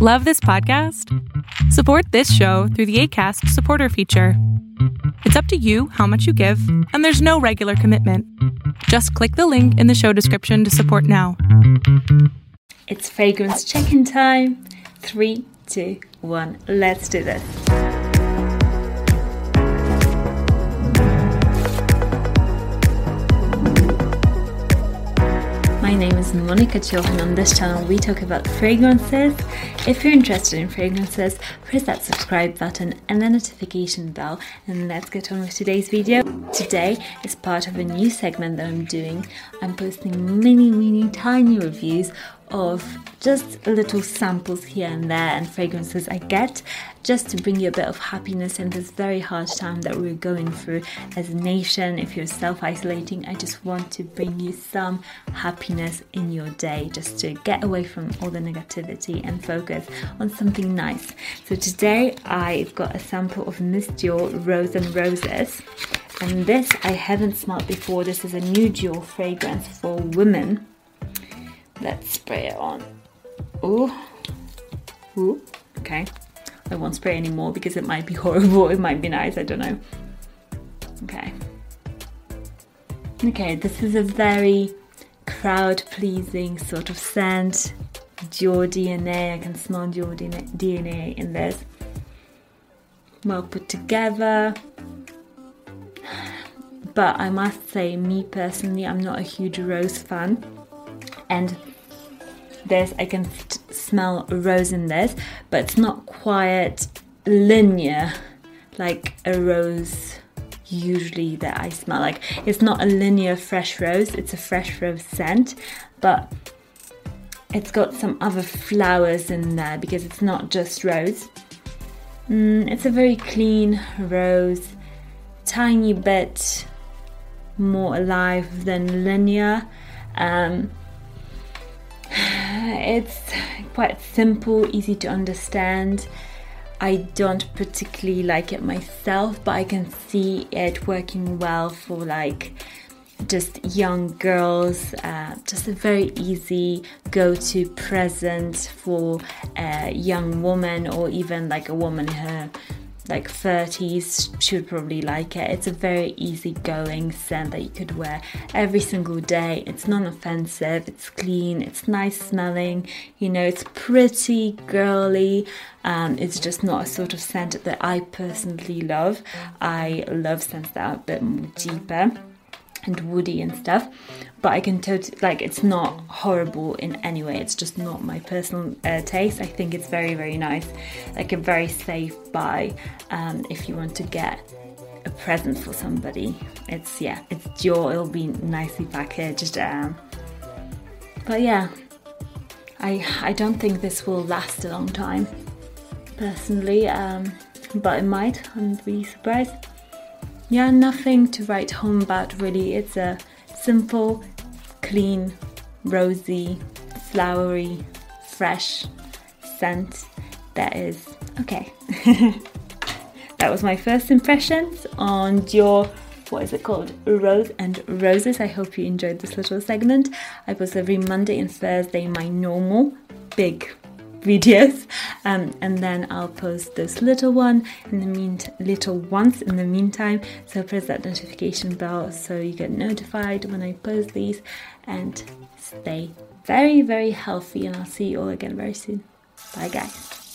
Love this podcast? Support this show through the ACAST supporter feature. It's up to you how much you give, and there's no regular commitment. Just click the link in the show description to support now. It's fragrance check in time. Three, two, one, let's do this. My name is Monika Cioch, and on this channel we talk about fragrances. If you're interested in fragrances, press that subscribe button and the notification bell, and let's get on with today's video. Today is part of a new segment that I'm doing. I'm posting mini, mini, tiny reviews of just little samples here and there and fragrances I get just to bring you a bit of happiness in this very hard time that we're going through as a nation. If you're self isolating, I just want to bring you some happiness in your day just to get away from all the negativity and focus on something nice. So today I've got a sample of Miss Dior Rose N'Roses. And this I haven't smelled before. This is a new Dior fragrance for women Let's spray it on. Ooh. Ooh. Okay. I won't spray anymore because it might be horrible. It might be nice. I don't know. Okay. Okay, this is a very crowd pleasing sort of scent. Dior DNA. I can smell Dior DNA in this. Well put together. But I must say, me personally, I'm not a huge rose fan. And this I can smell rose in this but it's not quite linear like a rose usually that I smell. Like it's not a linear fresh rose it's a fresh rose scent but it's got some other flowers in there because it's not just rose. Mm, it's a very clean rose tiny bit more alive than linear. Um, it's quite simple, easy to understand. I don't particularly like it myself, but I can see it working well for like just young girls, uh, just a very easy go to present for a young woman or even like a woman her like 30s she would probably like it. It's a very easygoing scent that you could wear every single day. It's non offensive, it's clean, it's nice smelling, you know, it's pretty girly. Um, it's just not a sort of scent that I personally love. I love scents that are a bit more deeper and woody and stuff but I can totally like it's not horrible in any way. It's just not my personal uh, taste. I think it's very very nice, like a very safe buy um, if you want to get a present for somebody. It's yeah, it's Dior. It'll be nicely packaged. Um, but yeah, I I don't think this will last a long time, personally. Um, but it might. I'm really surprised. Yeah, nothing to write home about really. It's a simple, clean, rosy, flowery, fresh scent that is okay. that was my first impressions on your what is it called? Rose N'Roses. I hope you enjoyed this little segment. I post every Monday and Thursday my normal big videos. Um, and then I'll post this little one in the mean little ones in the meantime. So press that notification bell so you get notified when I post these. And stay very very healthy. And I'll see you all again very soon. Bye guys